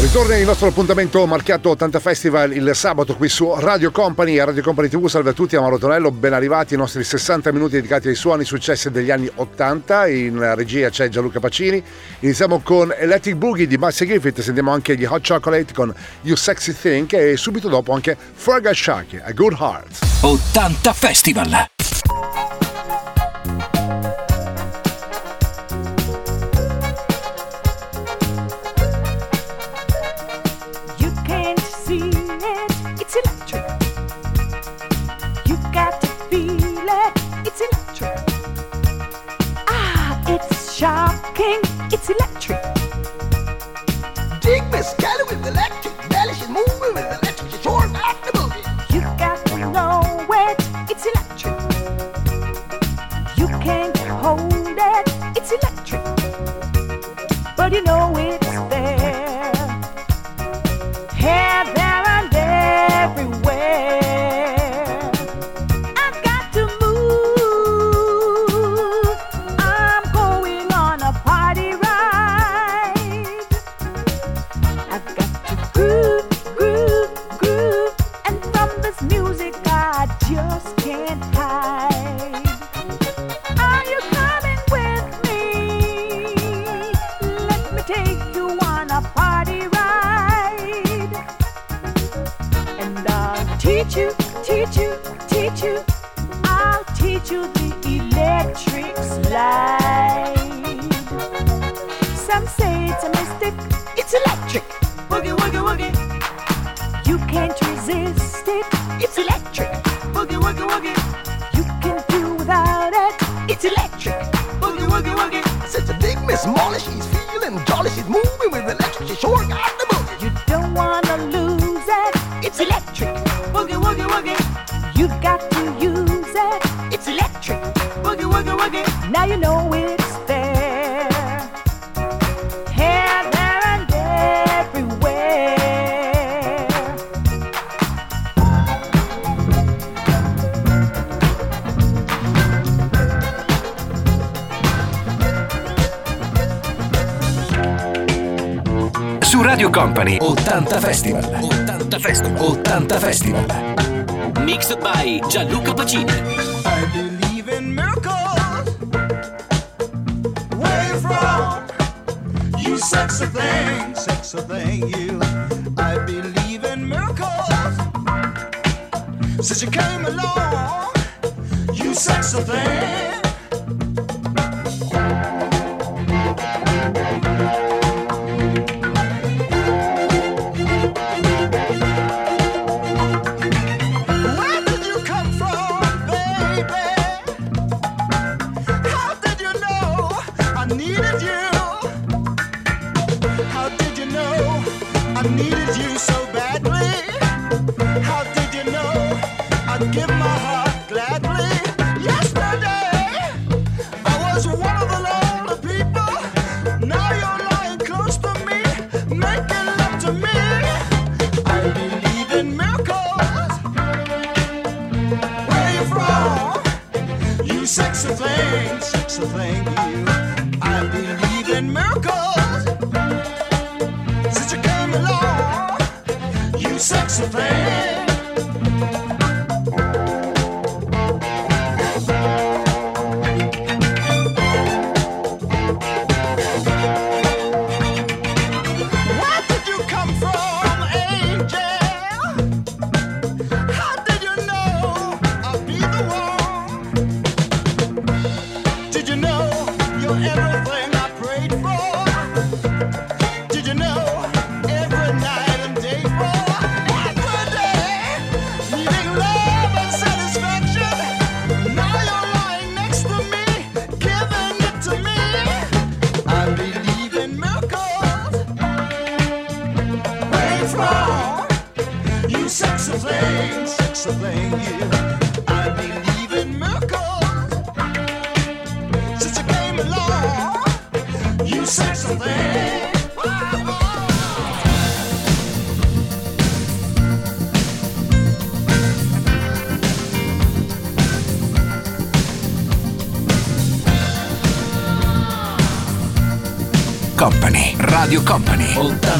Ritorna il nostro appuntamento marchiato 80 Festival il sabato qui su Radio Company e Radio Company TV. Salve a tutti, Amaro Tonello, ben arrivati I nostri 60 minuti dedicati ai suoni successi degli anni 80. In regia c'è Gianluca Pacini. Iniziamo con Electric Boogie di Marcy Griffith, sentiamo anche gli Hot Chocolate con You Sexy Think e subito dopo anche Fraga Shark, A Good Heart. 80 Festival! shocking, it's electric. Dig this su Radio Company. 80 Festival. 80 Festival. 80 Festival. Mixed by Gianluca Pacini. I believe in miracles. Way from You sexy thing Sexy thing you. I believe in miracles. Since you came along You sexy thing.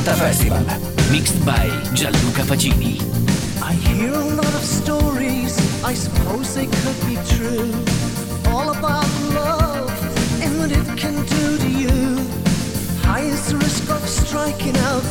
80 Festival. Mixed by Gianluca Pacini. I hear a lot of stories, I suppose they could be true. All about love and what it can do to you. Highest risk of striking out,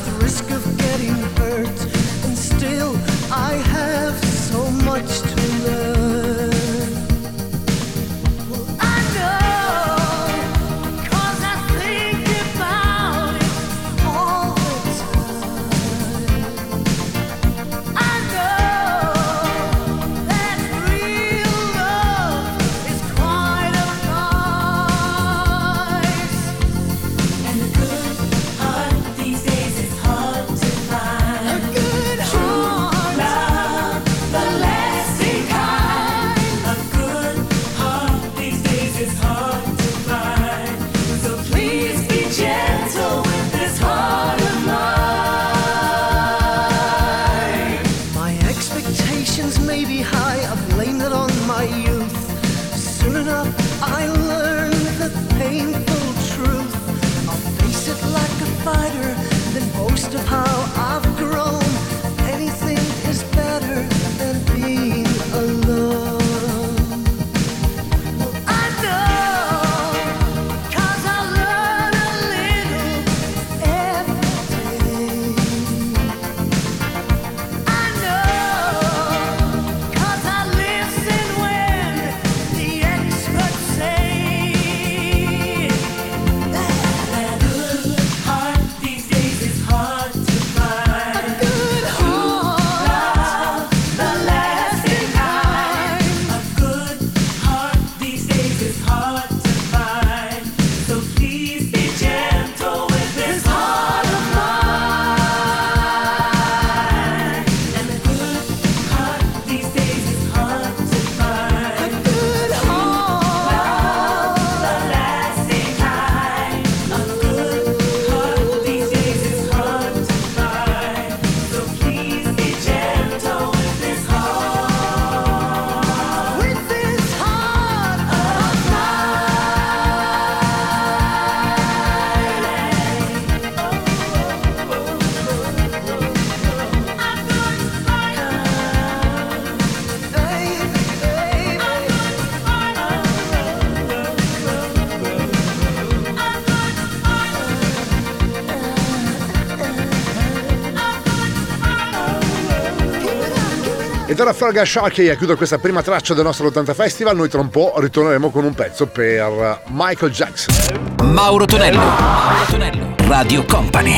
Ed ora Fergal Sharkey a chiudere questa prima traccia del nostro 80 Festival. Noi tra un po' ritorneremo con un pezzo per Michael Jackson. Mauro Tonello. Mauro Tonello. Radio Company.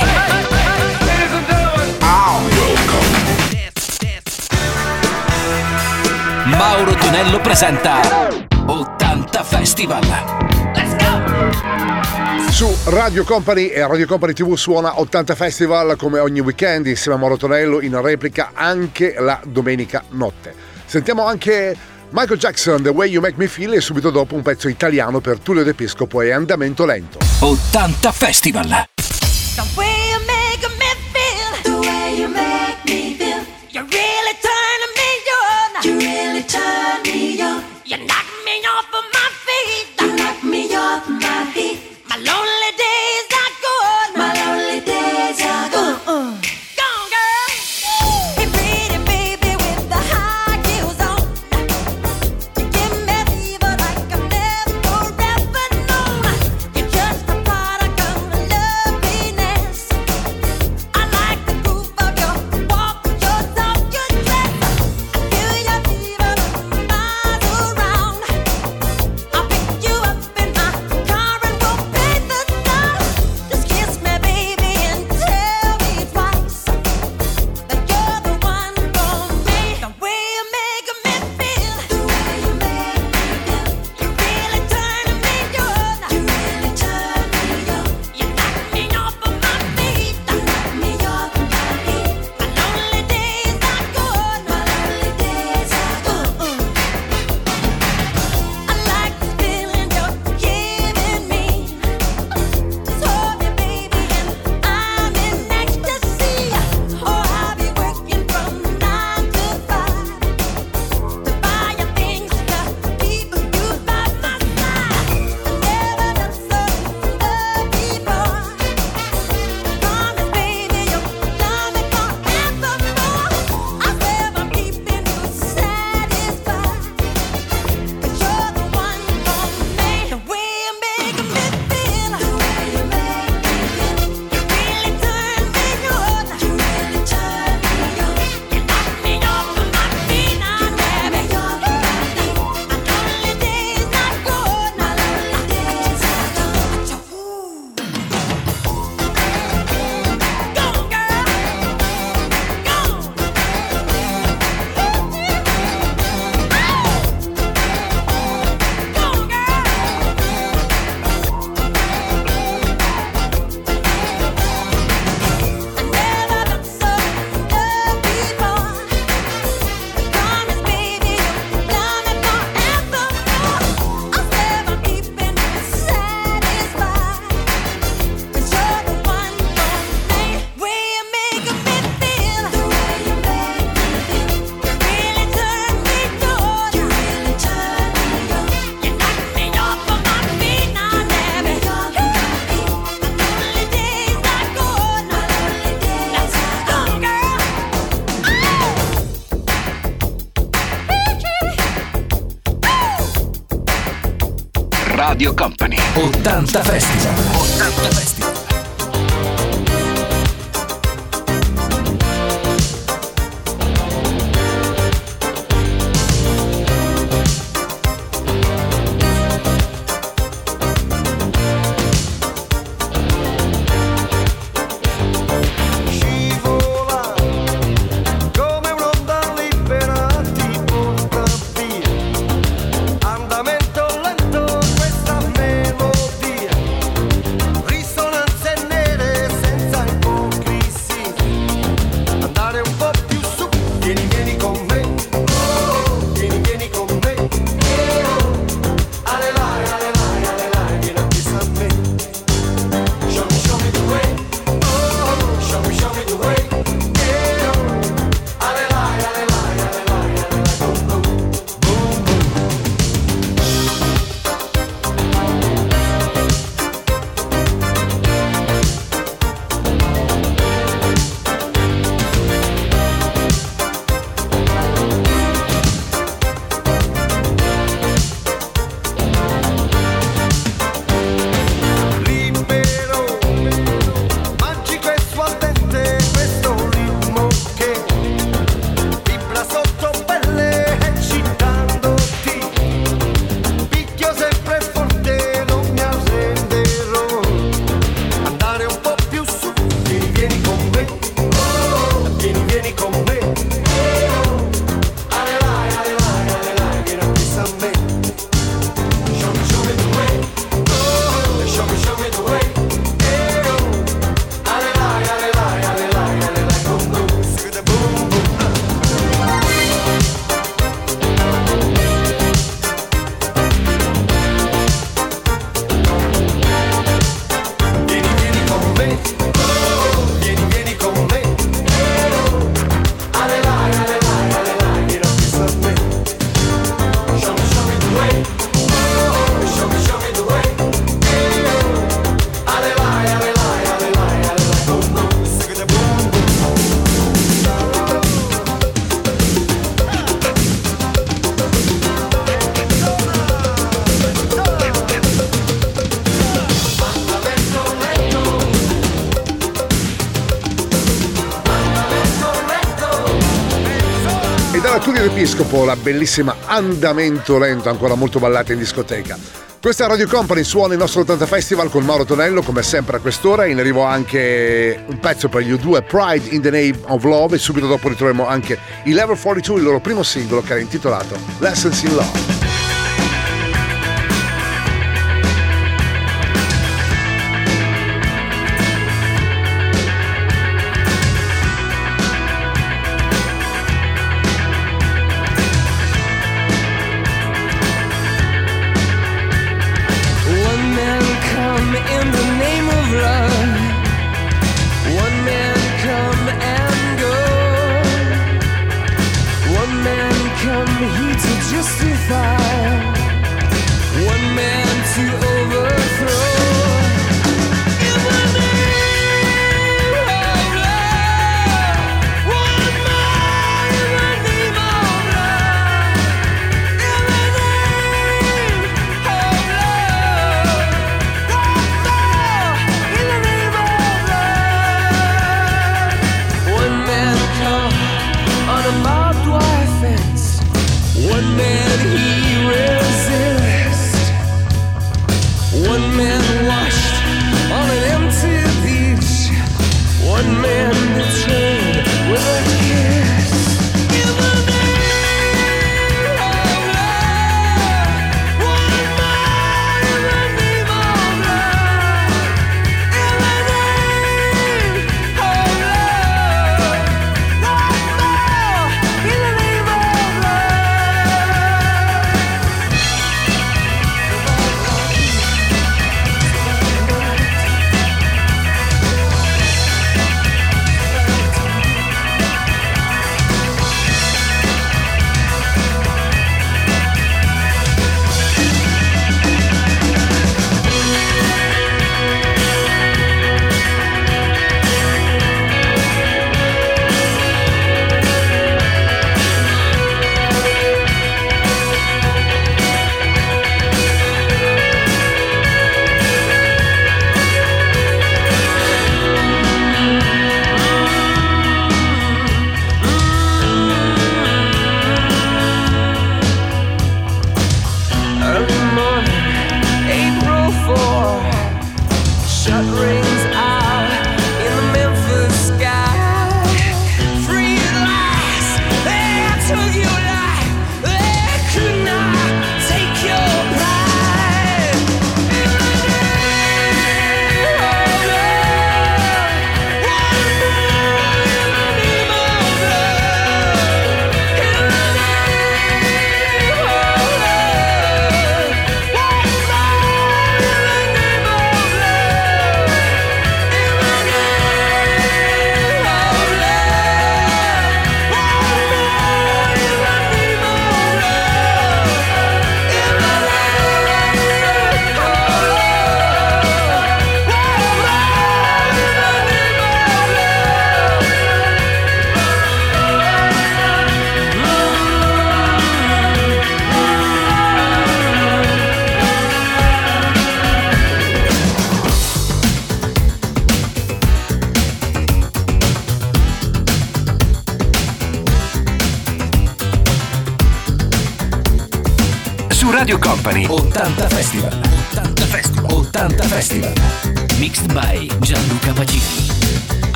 Mauro Tonello presenta 80 Festival. Su Radio Company e Radio Company TV suona 80 Festival come ogni weekend insieme a Mauro Tonello in replica anche la domenica notte. Sentiamo anche Michael Jackson, The Way You Make Me Feel e subito dopo un pezzo italiano per Tullio D'Episcopo e Andamento Lento. 80 Festival. The way you make me feel, the way you make me feel, you really turn me on. You really turn me on. You knock me off of my feet. You knock me off my feet. My lonely 80 Festival. dopo la bellissima Andamento Lento, ancora molto ballata in discoteca. Questa Radio Company, suona il nostro 80 Festival con Mauro Tonello, come sempre a quest'ora. In arrivo anche un pezzo per gli U2, Pride in the Name of Love, e subito dopo ritroveremo anche i Level 42, il loro primo singolo che era intitolato Lessons in Love.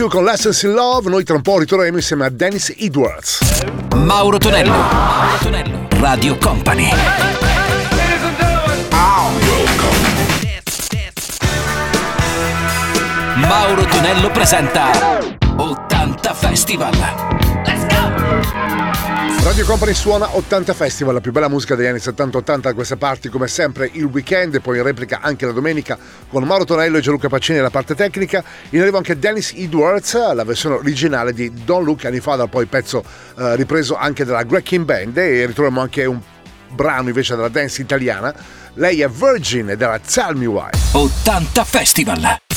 2 con Lessons in Love, noi tra un po' ritorneremo insieme a Dennis Edwards. Mauro Tonello, Mauro Tonello, Radio Company. Mauro Tonello presenta 80 Festival. Radio Company suona 80 Festival, la più bella musica degli anni 70-80 a queste parti, come sempre il weekend e poi in replica anche la domenica con Mauro Tonello e Gianluca Pacini alla parte tecnica. In arrivo anche Dennis Edwards, la versione originale di Don Luke, anni fa, da poi pezzo eh, ripreso anche dalla Grecking Band e ritroviamo anche un brano invece della dance italiana. Lei è Virgin della Tell Me Why. 80 Festival!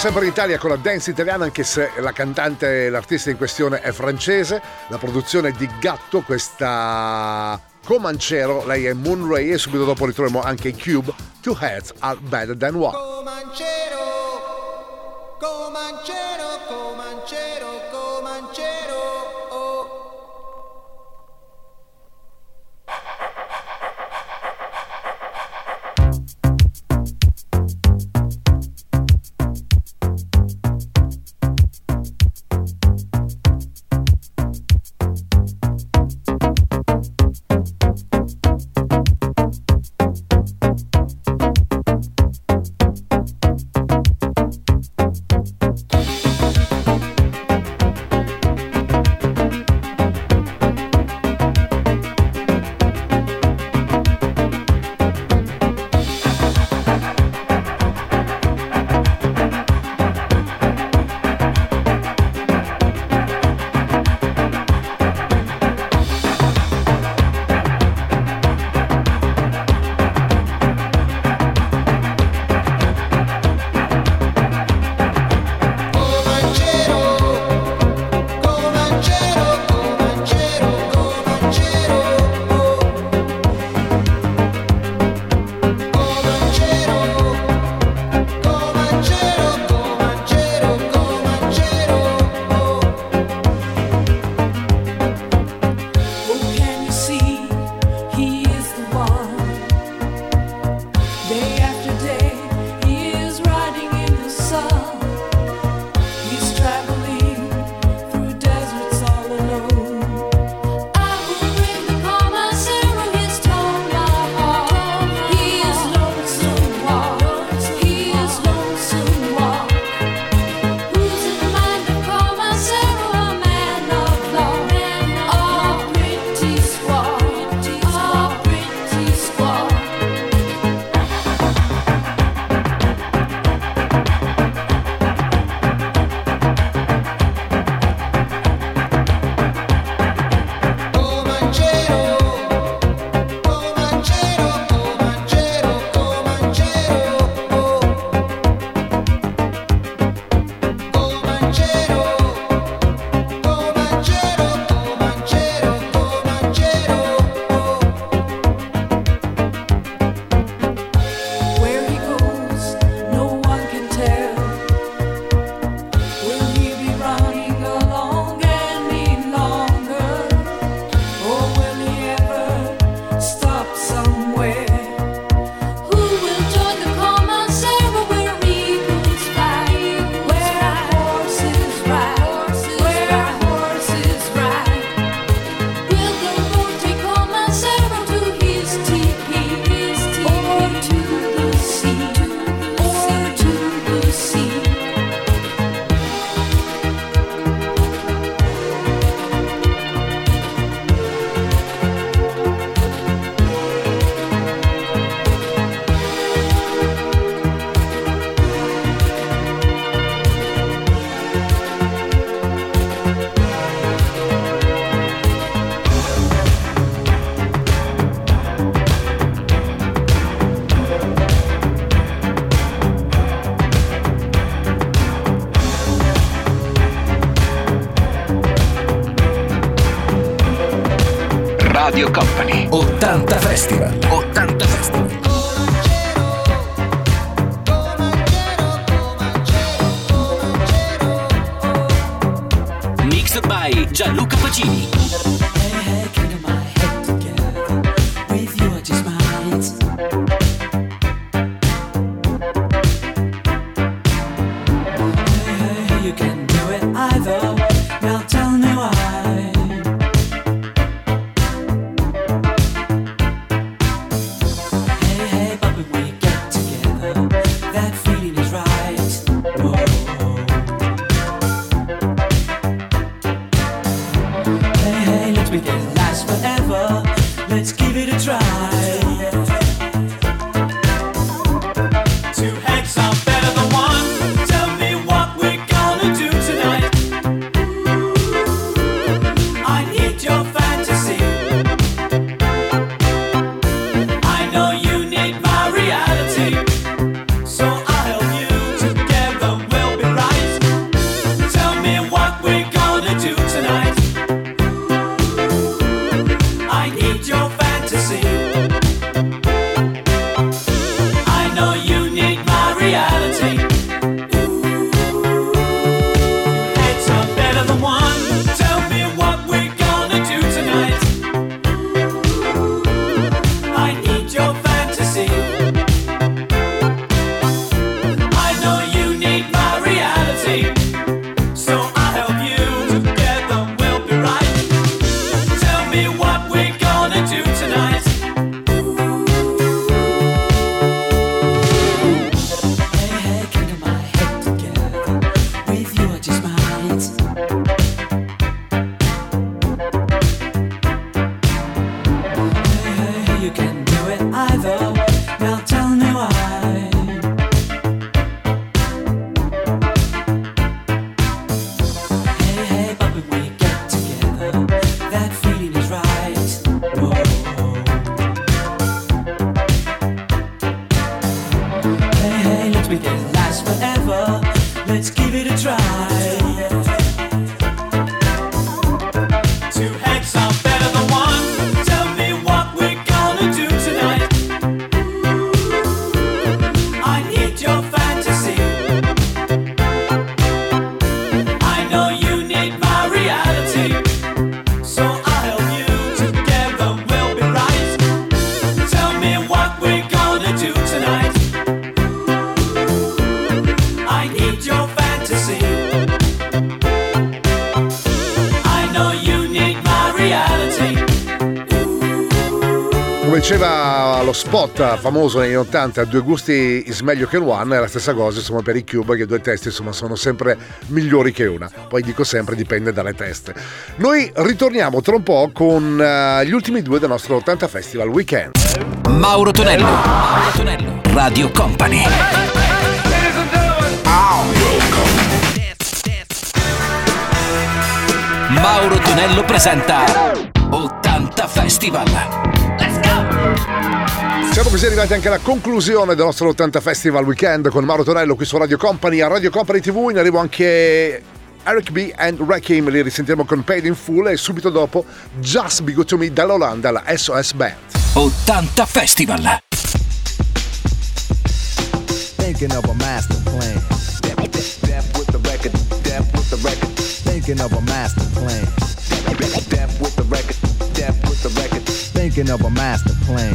sempre in Italia con la dance italiana, anche se la cantante, e l'artista in questione è francese. La produzione di Gatto, questa Comancero, lei è Moon Ray e subito dopo ritroviamo anche Cube, Two Heads Are Better Than One. Comancero, Comancero, Comancero. Famoso negli 80, due gusti is meglio che one, è la stessa cosa insomma per i Cube che due teste insomma sono sempre migliori che una. Poi dico sempre dipende dalle teste. Noi ritorniamo tra un po' con eh, gli ultimi due del nostro 80 Festival Weekend. Mauro Tonello. Mauro Tonello. Radio Company. Mauro Tonello presenta 80 Festival. Siamo così arrivati anche alla conclusione del nostro 80 Festival Weekend con Mauro Tonello qui su Radio Company, a Radio Company TV in arrivo anche Eric B and Rakim, li risentiremo con Paid in Full e subito dopo Just Be Good To Me dall'Olanda, la SOS Band. 80 Festival. Thinking of a master plan. Death with the record, death with the record. Thinking of a master plan. Death with the record, death with the record. Thinking of a master plan.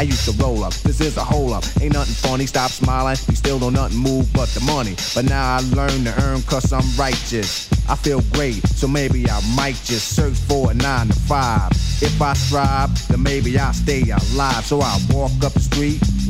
I used to roll up. This is a hole up. Ain't nothing funny. Stop smiling. We still don't nothing move but the money. But now I learn to earn cause I'm righteous. I feel great, so maybe I might just search for a nine to five. If I strive, then maybe I'll stay alive. So I walk up the street,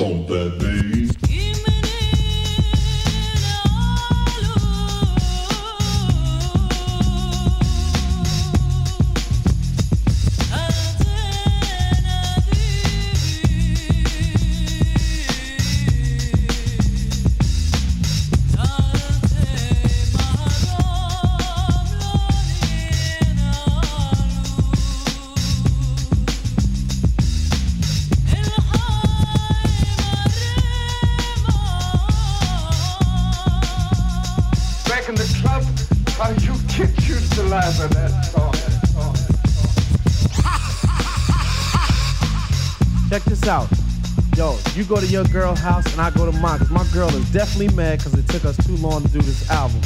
Pump that bass. Go to your girl house and I go to mine. Cause my girl is definitely mad because it took us too long to do this album.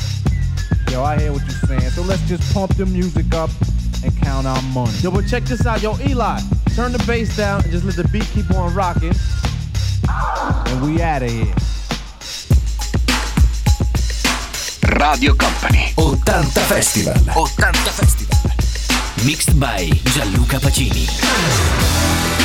Yo, I hear what you're saying. So let's just pump the music up and count our money. Yo, but check this out. Yo, Eli, turn the bass down and just let the beat keep on rocking. And we out of here. Radio Company. 80 Festival. 80 Festival. Mixed by Gianluca Pacini.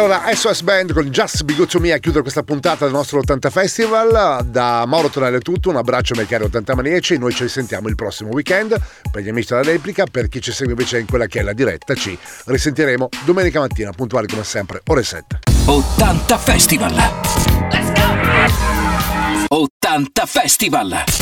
Allora SOS Band con Just Be Good to Me a chiudere questa puntata del nostro 80 Festival. Da Mauro Tonello è tutto, un abbraccio miei cari 80 maniaci. Noi ci risentiamo il prossimo weekend. Per gli amici della replica, per chi ci segue invece in quella che è la diretta, ci risentiremo domenica mattina, puntuali come sempre, ore 7. 80 Festival. Let's go! 80 Festival.